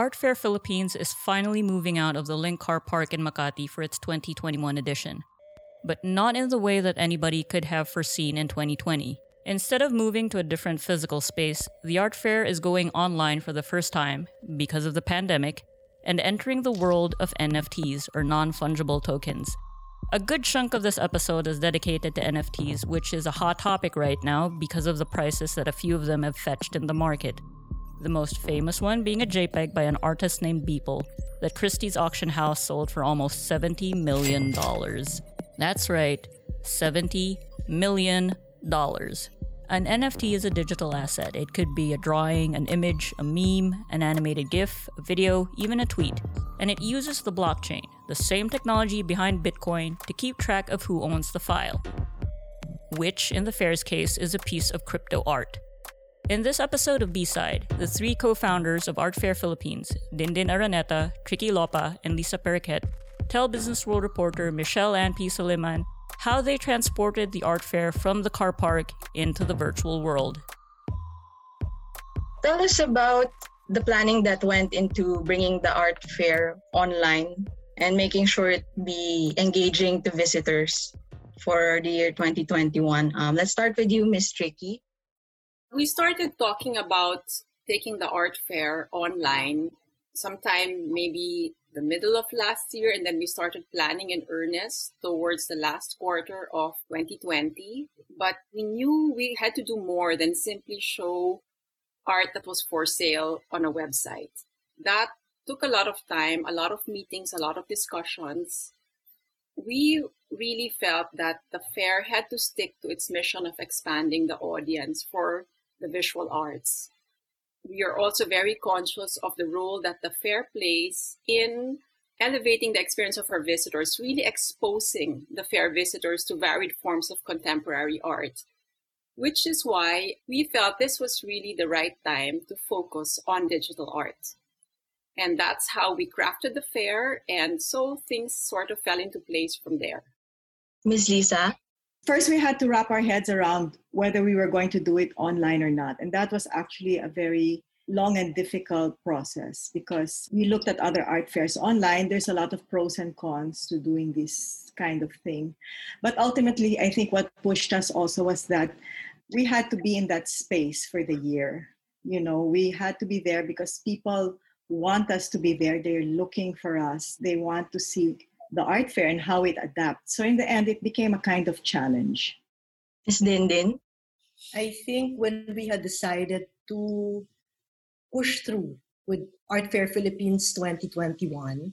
Art Fair Philippines is finally moving out of the Link Car Park in Makati for its 2021 edition. But not in the way that anybody could have foreseen in 2020. Instead of moving to a different physical space, the art fair is going online for the first time because of the pandemic and entering the world of NFTs or non fungible tokens. A good chunk of this episode is dedicated to NFTs, which is a hot topic right now because of the prices that a few of them have fetched in the market. The most famous one being a JPEG by an artist named Beeple that Christie's auction house sold for almost $70 million. That's right, $70 million. An NFT is a digital asset. It could be a drawing, an image, a meme, an animated GIF, a video, even a tweet. And it uses the blockchain, the same technology behind Bitcoin, to keep track of who owns the file. Which, in the fair's case, is a piece of crypto art. In this episode of B-Side, the three co-founders of Art Fair Philippines, Dindin Araneta, Tricky Lopa, and Lisa Periquet, tell Business World reporter Michelle Ann P. Soliman how they transported the art fair from the car park into the virtual world. Tell us about the planning that went into bringing the art fair online and making sure it be engaging to visitors for the year 2021. Um, let's start with you, Miss Tricky. We started talking about taking the art fair online sometime maybe the middle of last year, and then we started planning in earnest towards the last quarter of 2020. But we knew we had to do more than simply show art that was for sale on a website. That took a lot of time, a lot of meetings, a lot of discussions. We really felt that the fair had to stick to its mission of expanding the audience for the visual arts we are also very conscious of the role that the fair plays in elevating the experience of our visitors, really exposing the fair visitors to varied forms of contemporary art. Which is why we felt this was really the right time to focus on digital art. And that's how we crafted the fair, and so things sort of fell into place from there. Ms. Lisa? First we had to wrap our heads around whether we were going to do it online or not. And that was actually a very long and difficult process because we looked at other art fairs online. There's a lot of pros and cons to doing this kind of thing. But ultimately i think what pushed us also was that we had to be in that space for the year. You know we had to be there because people want us to be there. They're looking for us. They want to see the art fair and how it adapts. So in the end, it became a kind of challenge. Ms. Dindin? I think when we had decided to push through with Art Fair Philippines 2021,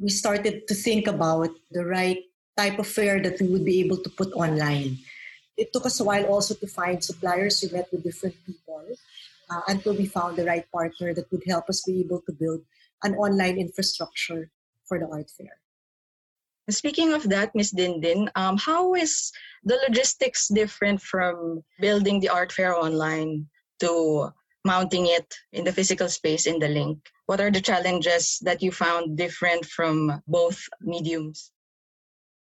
we started to think about the right type of fair that we would be able to put online. It took us a while also to find suppliers. We met with different people uh, until we found the right partner that would help us be able to build an online infrastructure for the art fair. Speaking of that, Ms. Dindin, um, how is the logistics different from building the art fair online to mounting it in the physical space in the link? What are the challenges that you found different from both mediums?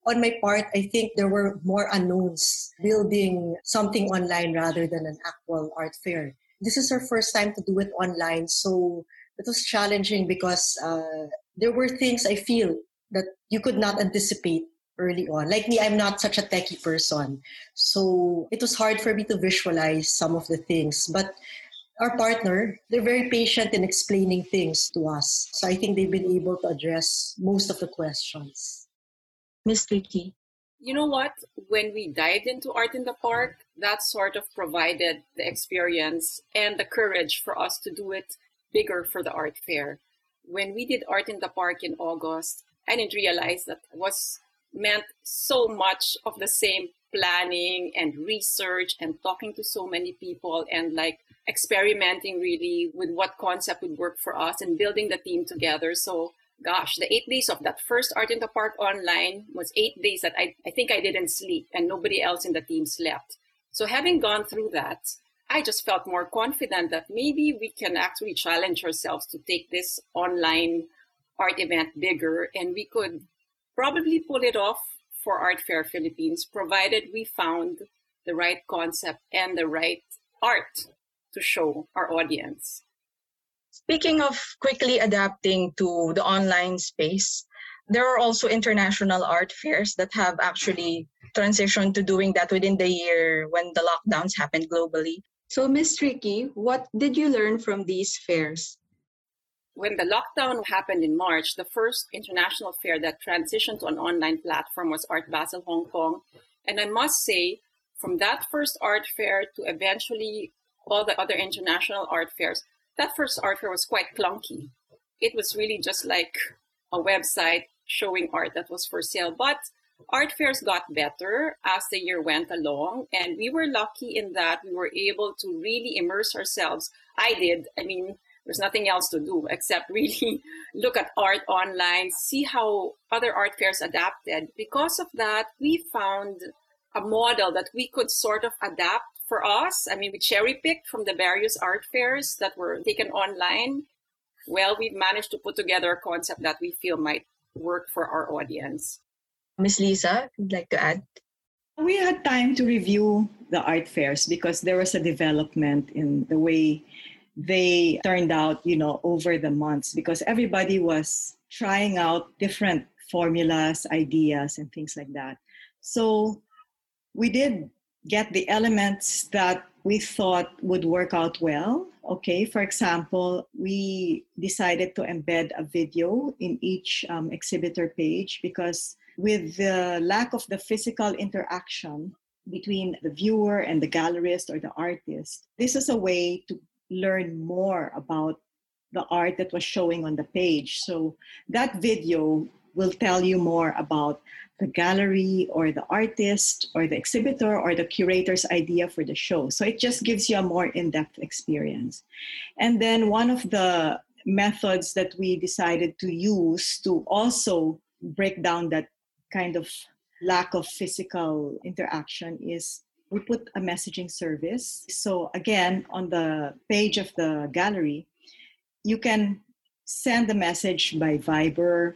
On my part, I think there were more unknowns building something online rather than an actual art fair. This is our first time to do it online, so it was challenging because uh, there were things I feel that you could not anticipate early on. Like me, I'm not such a techie person. So it was hard for me to visualize some of the things. But our partner, they're very patient in explaining things to us. So I think they've been able to address most of the questions. Miss Tricky. You know what? When we dived into Art in the Park, that sort of provided the experience and the courage for us to do it bigger for the art fair. When we did Art in the Park in August, I didn't realize that was meant so much of the same planning and research and talking to so many people and like experimenting really with what concept would work for us and building the team together. So gosh, the eight days of that first Art in the Park online was eight days that I, I think I didn't sleep and nobody else in the team slept. So having gone through that, I just felt more confident that maybe we can actually challenge ourselves to take this online art event bigger and we could probably pull it off for Art Fair Philippines, provided we found the right concept and the right art to show our audience. Speaking of quickly adapting to the online space, there are also international art fairs that have actually transitioned to doing that within the year when the lockdowns happened globally. So, Ms. Tricky, what did you learn from these fairs? When the lockdown happened in March, the first international fair that transitioned to an online platform was Art Basel Hong Kong. And I must say, from that first art fair to eventually all the other international art fairs, that first art fair was quite clunky. It was really just like a website showing art that was for sale. But art fairs got better as the year went along, and we were lucky in that we were able to really immerse ourselves. I did. I mean, there's nothing else to do except really look at art online, see how other art fairs adapted. Because of that, we found a model that we could sort of adapt for us. I mean, we cherry picked from the various art fairs that were taken online. Well, we've managed to put together a concept that we feel might work for our audience. Miss Lisa, would like to add? We had time to review the art fairs because there was a development in the way they turned out, you know, over the months because everybody was trying out different formulas, ideas, and things like that. So we did get the elements that we thought would work out well. Okay, for example, we decided to embed a video in each um, exhibitor page because with the lack of the physical interaction between the viewer and the gallerist or the artist, this is a way to learn more about the art that was showing on the page. So that video will tell you more about the gallery or the artist or the exhibitor or the curator's idea for the show. So it just gives you a more in depth experience. And then one of the methods that we decided to use to also break down that kind of lack of physical interaction is we put a messaging service. So again, on the page of the gallery, you can send a message by Viber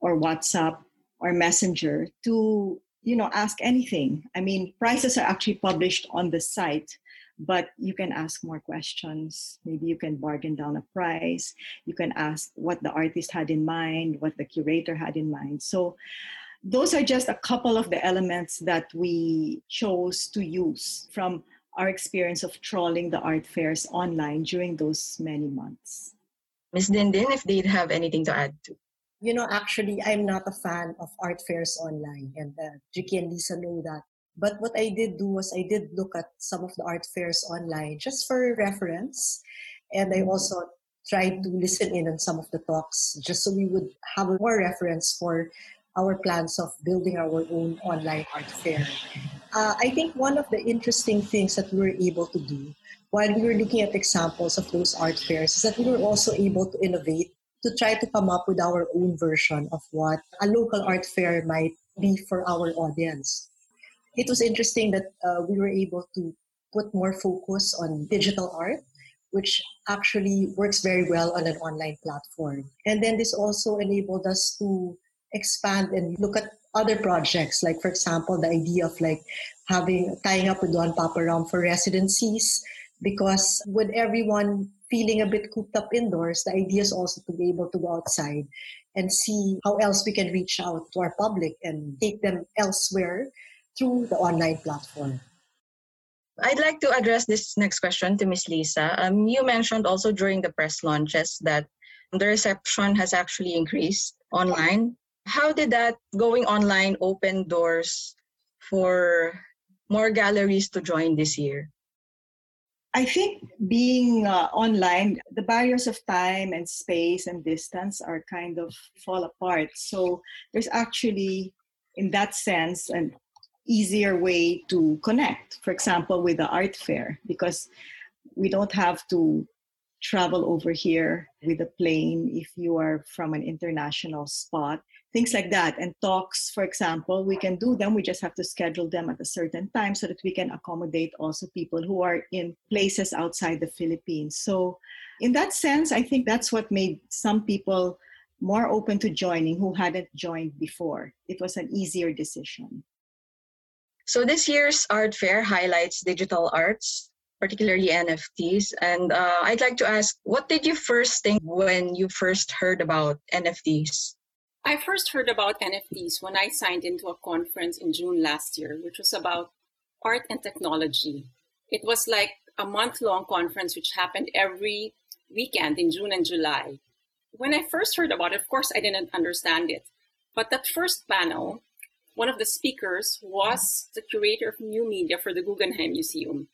or WhatsApp or messenger to you know ask anything. I mean prices are actually published on the site but you can ask more questions. Maybe you can bargain down a price. You can ask what the artist had in mind what the curator had in mind. So those are just a couple of the elements that we chose to use from our experience of trawling the art fairs online during those many months ms dindin if they'd have anything to add to you know, actually, I'm not a fan of art fairs online, and uh, Tricky and Lisa know that. But what I did do was I did look at some of the art fairs online just for reference, and I also tried to listen in on some of the talks just so we would have more reference for our plans of building our own online art fair. Uh, I think one of the interesting things that we were able to do while we were looking at examples of those art fairs is that we were also able to innovate to try to come up with our own version of what a local art fair might be for our audience. It was interesting that uh, we were able to put more focus on digital art, which actually works very well on an online platform. And then this also enabled us to expand and look at other projects, like for example, the idea of like having tying up with Don Papa Rum for residencies, because with everyone feeling a bit cooped up indoors, the idea is also to be able to go outside and see how else we can reach out to our public and take them elsewhere through the online platform. I'd like to address this next question to Ms. Lisa. Um, you mentioned also during the press launches that the reception has actually increased online. How did that going online open doors for more galleries to join this year? I think being uh, online, the barriers of time and space and distance are kind of fall apart. So there's actually, in that sense, an easier way to connect, for example, with the art fair, because we don't have to travel over here with a plane if you are from an international spot things like that. And talks, for example, we can do them. We just have to schedule them at a certain time so that we can accommodate also people who are in places outside the Philippines. So, in that sense, I think that's what made some people more open to joining who hadn't joined before. It was an easier decision. So, this year's art fair highlights digital arts, particularly NFTs. And uh, I'd like to ask, what did you first think when you first heard about NFTs? I first heard about NFTs when I signed into a conference in June last year, which was about art and technology. It was like a month long conference, which happened every weekend in June and July. When I first heard about it, of course, I didn't understand it. But that first panel, one of the speakers was the curator of new media for the Guggenheim Museum.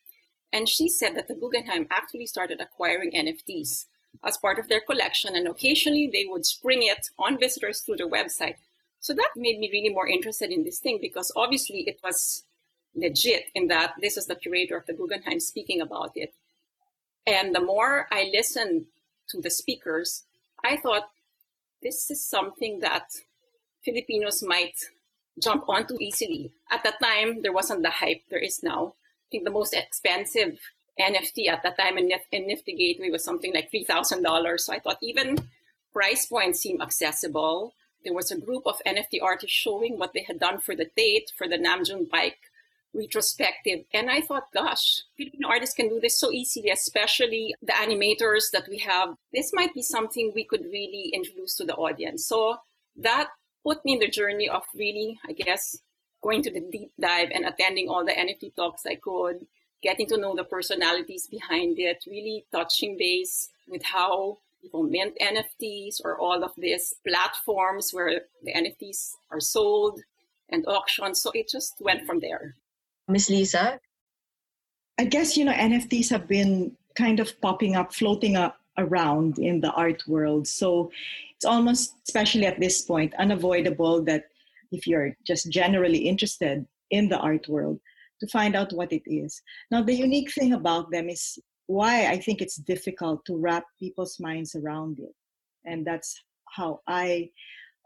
And she said that the Guggenheim actually started acquiring NFTs as part of their collection, and occasionally they would spring it on visitors through the website. So that made me really more interested in this thing because obviously it was legit in that this is the curator of the Guggenheim speaking about it. And the more I listened to the speakers, I thought this is something that Filipinos might jump onto easily. At that time, there wasn't the hype there is now. I think the most expensive NFT at that time in, in Nifty Gateway was something like $3,000. So I thought even price points seem accessible. There was a group of NFT artists showing what they had done for the Tate, for the Nam June Paik retrospective. And I thought, gosh, Filipino artists can do this so easily, especially the animators that we have. This might be something we could really introduce to the audience. So that put me in the journey of really, I guess, going to the deep dive and attending all the NFT talks I could, getting to know the personalities behind it, really touching base with how people mint NFTs or all of these platforms where the NFTs are sold and auctioned. So it just went from there. Miss Lisa? I guess, you know, NFTs have been kind of popping up, floating up around in the art world. So it's almost, especially at this point, unavoidable that if you're just generally interested in the art world, to find out what it is. Now, the unique thing about them is why I think it's difficult to wrap people's minds around it. And that's how I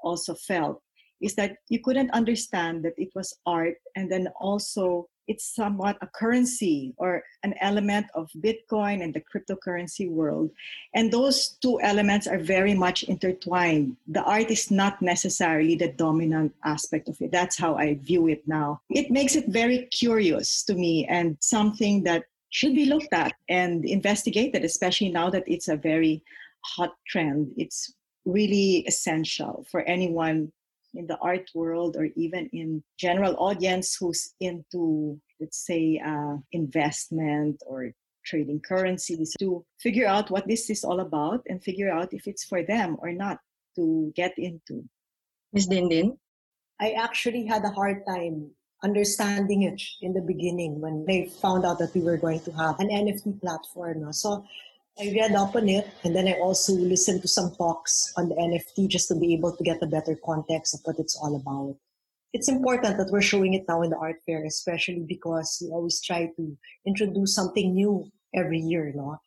also felt is that you couldn't understand that it was art and then also it's somewhat a currency or an element of Bitcoin and the cryptocurrency world. And those two elements are very much intertwined. The art is not necessarily the dominant aspect of it. That's how I view it now. It makes it very curious to me and something that should be looked at and investigated, especially now that it's a very hot trend. It's really essential for anyone in the art world or even in general audience who's into let's say uh, investment or trading currencies to figure out what this is all about and figure out if it's for them or not to get into. Ms dindin i actually had a hard time understanding it in the beginning when they found out that we were going to have an nft platform. So I read up on it and then I also listened to some talks on the NFT just to be able to get a better context of what it's all about. It's important that we're showing it now in the art fair, especially because we always try to introduce something new every year. No?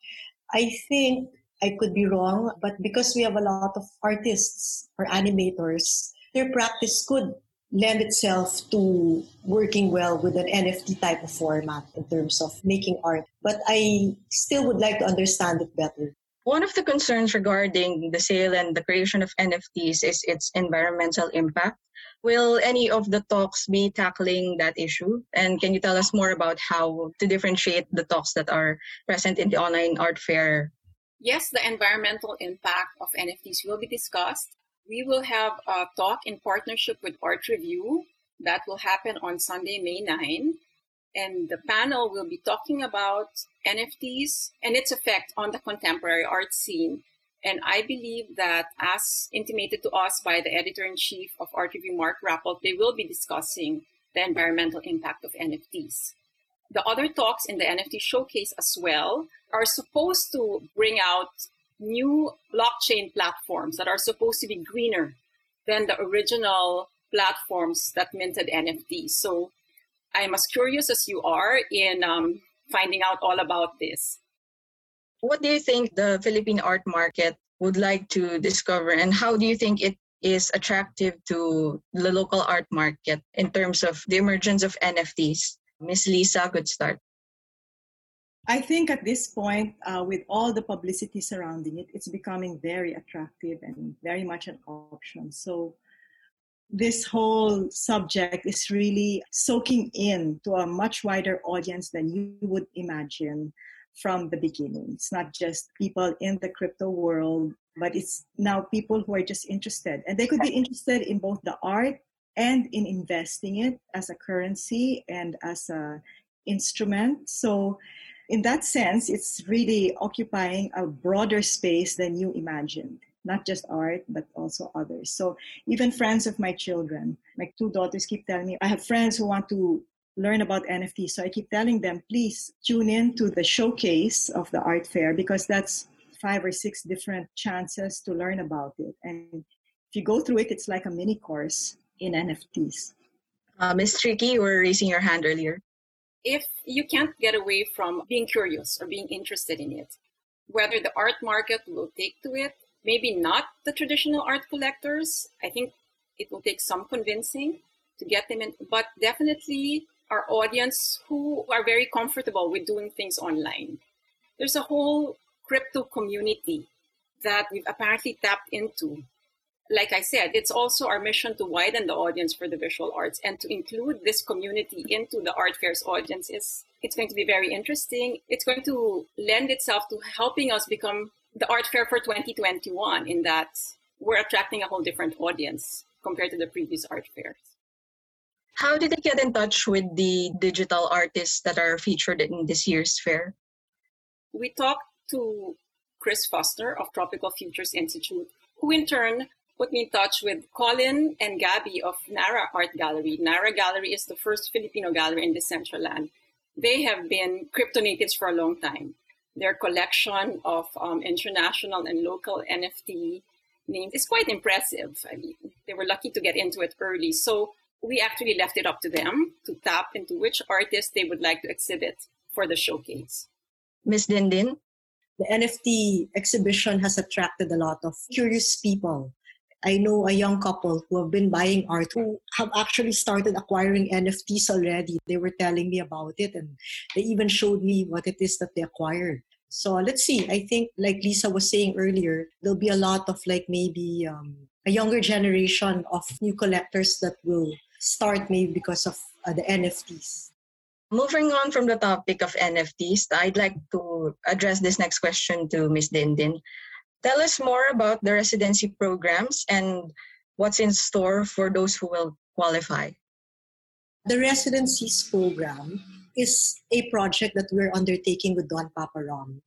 I think I could be wrong, but because we have a lot of artists or animators, their practice could lend itself to working well with an NFT type of format in terms of making art. But I still would like to understand it better. One of the concerns regarding the sale and the creation of NFTs is its environmental impact. Will any of the talks be tackling that issue? And can you tell us more about how to differentiate the talks that are present in the online art fair? Yes, the environmental impact of NFTs will be discussed we will have a talk in partnership with Art Review that will happen on Sunday, May 9. And the panel will be talking about NFTs and its effect on the contemporary art scene. And I believe that, as intimated to us by the editor in chief of Art Review, Mark Rappolt, they will be discussing the environmental impact of NFTs. The other talks in the NFT showcase as well are supposed to bring out new blockchain platforms that are supposed to be greener than the original platforms that minted NFTs. So I'm as curious as you are in um, finding out all about this. What do you think the Philippine art market would like to discover, and how do you think it is attractive to the local art market in terms of the emergence of NFTs? Miss Lisa, could start. I think at this point, uh, with all the publicity surrounding it, it's becoming very attractive and very much an option. So this whole subject is really soaking in to a much wider audience than you would imagine from the beginning. It's not just people in the crypto world, but it's now people who are just interested. And they could be interested in both the art and in investing it as a currency and as a instrument. So in that sense, it's really occupying a broader space than you imagined not just art, but also others. So even friends of my children, my two daughters keep telling me, I have friends who want to learn about NFTs. So I keep telling them, please tune in to the showcase of the art fair because that's five or six different chances to learn about it. And if you go through it, it's like a mini course in NFTs. Uh, Ms. Tricky, you were raising your hand earlier. If you can't get away from being curious or being interested in it, whether the art market will take to it maybe not the traditional art collectors. I think it will take some convincing to get them in, but definitely our audience who are very comfortable with doing things online. There's a whole crypto community that we've apparently tapped into. Like I said, it's also our mission to widen the audience for the visual arts and to include this community into the art fair's audience is it's going to be very interesting. It's going to lend itself to helping us become the art fair for 2021 in that we're attracting a whole different audience compared to the previous art fairs. How did they get in touch with the digital artists that are featured in this year's fair? We talked to Chris Foster of Tropical Futures Institute, who in turn put me in touch with Colin and Gabby of Nara Art Gallery. Nara Gallery is the first Filipino gallery in Decentraland. They have been crypto natives for a long time their collection of um, international and local NFT names is quite impressive. I mean, they were lucky to get into it early. So we actually left it up to them to tap into which artists they would like to exhibit for the showcase. Ms. Dindin? The NFT exhibition has attracted a lot of curious people I know a young couple who have been buying art who have actually started acquiring NFTs already. They were telling me about it and they even showed me what it is that they acquired. So let's see. I think, like Lisa was saying earlier, there'll be a lot of like maybe um, a younger generation of new collectors that will start maybe because of uh, the NFTs. Moving on from the topic of NFTs, I'd like to address this next question to Ms. Dindin. Tell us more about the residency programs and what's in store for those who will qualify. The residencies program is a project that we're undertaking with Don Papa Rum.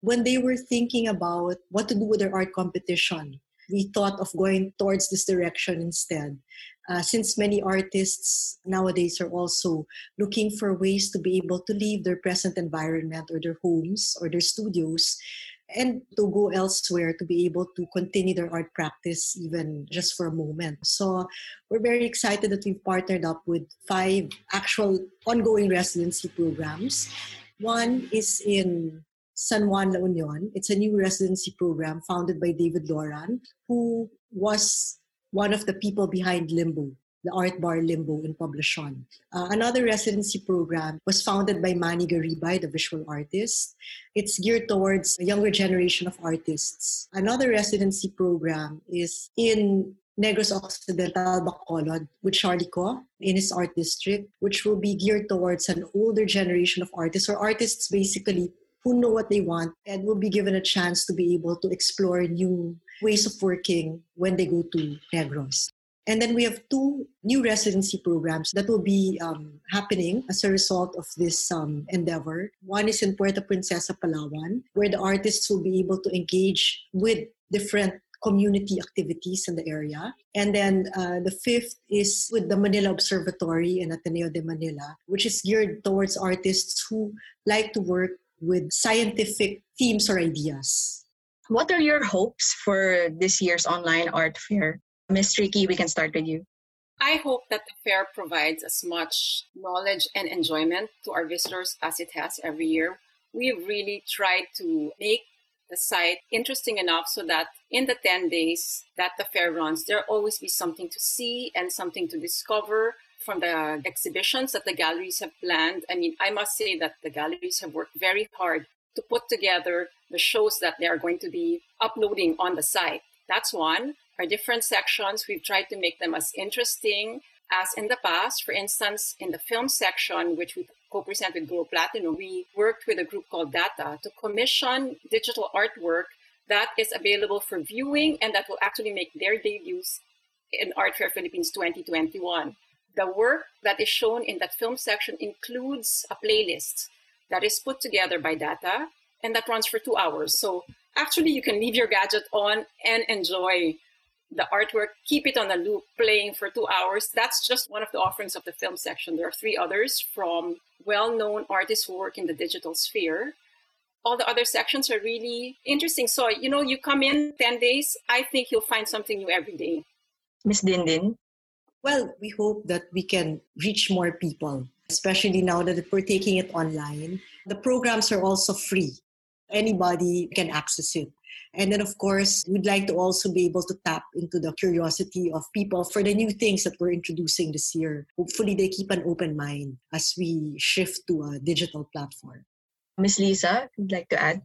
When they were thinking about what to do with their art competition, we thought of going towards this direction instead. Uh, since many artists nowadays are also looking for ways to be able to leave their present environment or their homes or their studios and to go elsewhere to be able to continue their art practice even just for a moment. So we're very excited that we've partnered up with five actual ongoing residency programs. One is in San Juan La Union. It's a new residency program founded by David Loran, who was one of the people behind Limbo the Art Bar Limbo in Poblacion. Uh, another residency program was founded by Manny Garibay, the visual artist. It's geared towards a younger generation of artists. Another residency program is in Negros Occidental, Bacolod, with Charlie Co in his art district, which will be geared towards an older generation of artists or artists basically who know what they want and will be given a chance to be able to explore new ways of working when they go to Negros. And then we have two new residency programs that will be um, happening as a result of this um, endeavor. One is in Puerto Princesa, Palawan, where the artists will be able to engage with different community activities in the area. And then uh, the fifth is with the Manila Observatory in Ateneo de Manila, which is geared towards artists who like to work with scientific themes or ideas. What are your hopes for this year's online art fair? Ms. Tricky, we can start with you. I hope that the fair provides as much knowledge and enjoyment to our visitors as it has every year. We've really tried to make the site interesting enough so that in the 10 days that the fair runs, there'll always be something to see and something to discover from the exhibitions that the galleries have planned. I mean, I must say that the galleries have worked very hard to put together the shows that they are going to be uploading on the site. That's one. Our different sections, we've tried to make them as interesting as in the past. For instance, in the film section, which we co-present with Grow Platinum, we worked with a group called Data to commission digital artwork that is available for viewing and that will actually make their debuts in Art Fair Philippines 2021. The work that is shown in that film section includes a playlist that is put together by Data and that runs for two hours. So actually, you can leave your gadget on and enjoy the artwork, keep it on a loop playing for two hours. That's just one of the offerings of the film section. There are three others from well known artists who work in the digital sphere. All the other sections are really interesting. So, you know, you come in 10 days, I think you'll find something new every day. Miss Dindin? Well, we hope that we can reach more people, especially now that we're taking it online. The programs are also free. Anybody can access it. And then, of course, we'd like to also be able to tap into the curiosity of people for the new things that we're introducing this year. Hopefully, they keep an open mind as we shift to a digital platform. Miss Lisa, would like to add?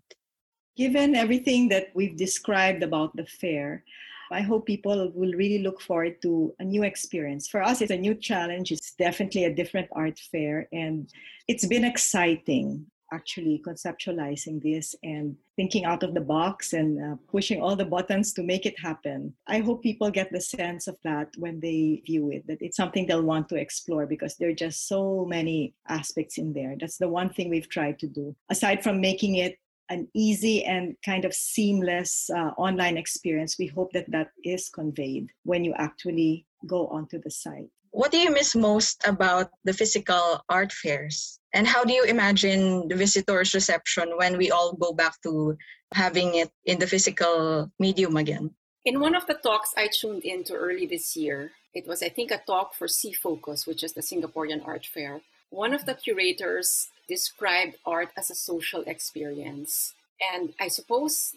Given everything that we've described about the fair, I hope people will really look forward to a new experience. For us, it's a new challenge. It's definitely a different art fair, and it's been exciting actually conceptualizing this and thinking out of the box and uh, pushing all the buttons to make it happen. I hope people get the sense of that when they view it, that it's something they'll want to explore because there are just so many aspects in there. That's the one thing we've tried to do. Aside from making it an easy and kind of seamless uh, online experience, we hope that that is conveyed when you actually go onto the site. What do you miss most about the physical art fairs? And how do you imagine the visitors' reception when we all go back to having it in the physical medium again? In one of the talks I tuned into early this year, it was, I think, a talk for S.E.A. Focus, which is the Singaporean art fair. One of the curators described art as a social experience. And I suppose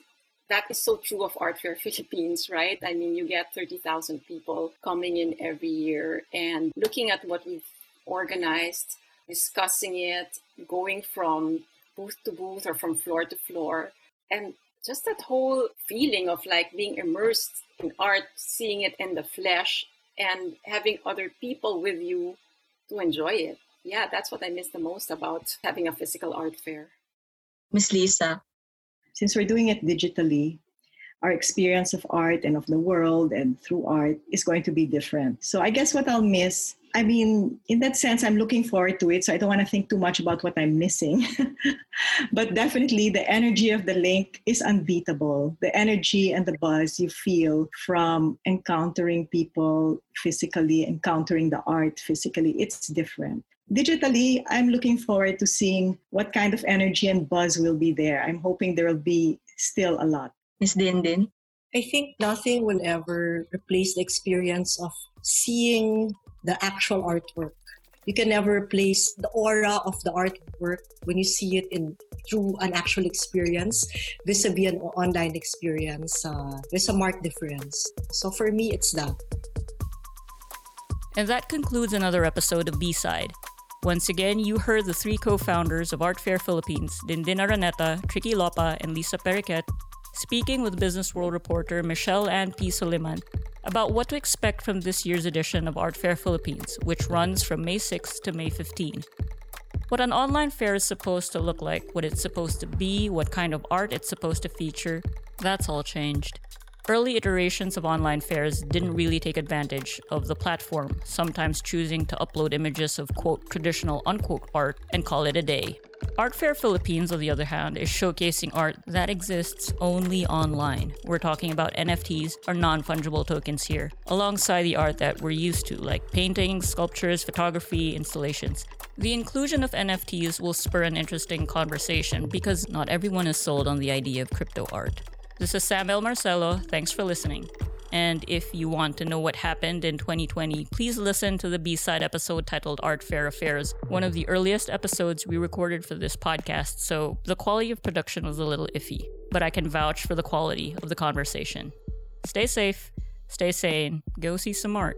that is so true of Art Fair Philippines, right? I mean, you get 30,000 people coming in every year and looking at what we've organized, discussing it, going from booth to booth or from floor to floor. And just that whole feeling of like being immersed in art, seeing it in the flesh, and having other people with you to enjoy it. Yeah, that's what I miss the most about having a physical art fair. Miss Lisa, since we're doing it digitally, our experience of art and of the world and through art is going to be different. So I guess what I'll miss, I mean, in that sense, I'm looking forward to it. So I don't want to think too much about what I'm missing. but definitely the energy of the link is unbeatable. The energy and the buzz you feel from encountering people physically, encountering the art physically, it's different digitally, I'm looking forward to seeing what kind of energy and buzz will be there. I'm hoping there will be still a lot. Miss Dindin? I think nothing will ever replace the experience of seeing the actual artwork. You can never replace the aura of the artwork when you see it in through an actual experience vis-a-vis an online experience. Uh, there's a marked difference. So for me, it's that. And that concludes another episode of B-Side. Once again, you heard the three co-founders of Art Fair Philippines, Dindin Araneta, Tricky Lopa, and Lisa Periquet, speaking with Business World reporter Michelle Ann P. Soliman about what to expect from this year's edition of Art Fair Philippines, which runs from May 6 to May 15. What an online fair is supposed to look like, what it's supposed to be, what kind of art it's supposed to feature, that's all changed. Early iterations of online fairs didn't really take advantage of the platform, sometimes choosing to upload images of quote traditional unquote art and call it a day. Art Fair Philippines, on the other hand, is showcasing art that exists only online. We're talking about NFTs or non fungible tokens here, alongside the art that we're used to, like paintings, sculptures, photography, installations. The inclusion of NFTs will spur an interesting conversation because not everyone is sold on the idea of crypto art. This is Samuel Marcelo. Thanks for listening. And if you want to know what happened in 2020, please listen to the B side episode titled Art Fair Affairs, one of the earliest episodes we recorded for this podcast, so the quality of production was a little iffy, but I can vouch for the quality of the conversation. Stay safe, stay sane, go see some art.